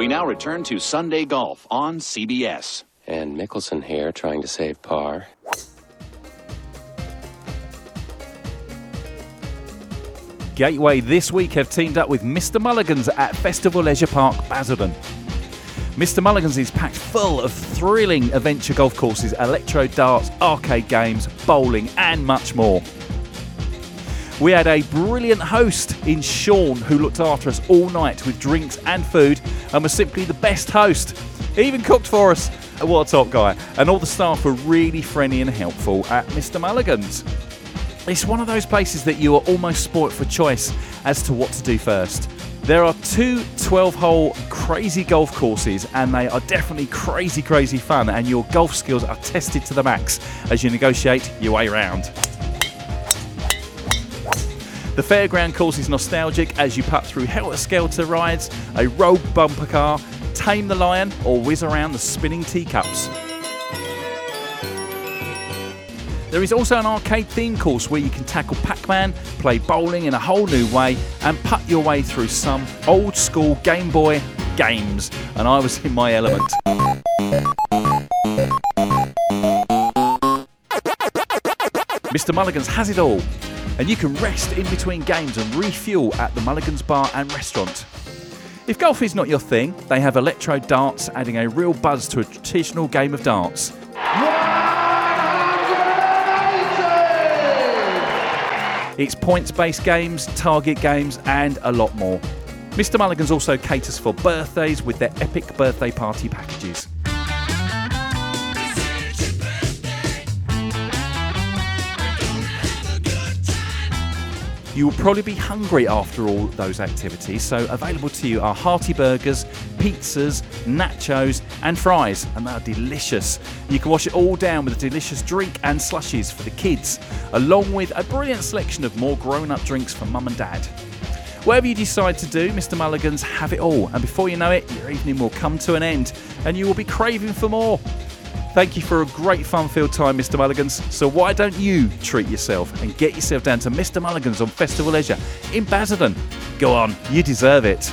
We now return to Sunday Golf on CBS. And Mickelson here trying to save par. Gateway this week have teamed up with Mr. Mulligan's at Festival Leisure Park, Basildon. Mr. Mulligan's is packed full of thrilling adventure golf courses, electro darts, arcade games, bowling, and much more. We had a brilliant host in Sean who looked after us all night with drinks and food and was simply the best host. He even cooked for us. What a top guy. And all the staff were really friendly and helpful at Mr. Mulligan's. It's one of those places that you are almost spoilt for choice as to what to do first. There are two 12 hole crazy golf courses, and they are definitely crazy, crazy fun. And your golf skills are tested to the max as you negotiate your way around. The fairground course is nostalgic as you putt through helter skelter rides, a rogue bumper car, tame the lion, or whiz around the spinning teacups. There is also an arcade theme course where you can tackle Pac Man, play bowling in a whole new way, and putt your way through some old school Game Boy games. And I was in my element. Mr. Mulligan's has it all, and you can rest in between games and refuel at the Mulligan's Bar and Restaurant. If golf is not your thing, they have electro darts, adding a real buzz to a traditional game of darts. It's points based games, target games, and a lot more. Mr. Mulligan's also caters for birthdays with their epic birthday party packages. You will probably be hungry after all those activities, so available to you are hearty burgers, pizzas, nachos, and fries, and they are delicious. You can wash it all down with a delicious drink and slushies for the kids, along with a brilliant selection of more grown up drinks for mum and dad. Whatever you decide to do, Mr. Mulligan's have it all, and before you know it, your evening will come to an end, and you will be craving for more. Thank you for a great fun filled time, Mr. Mulligan's. So, why don't you treat yourself and get yourself down to Mr. Mulligan's on Festival Leisure in Basildon? Go on, you deserve it.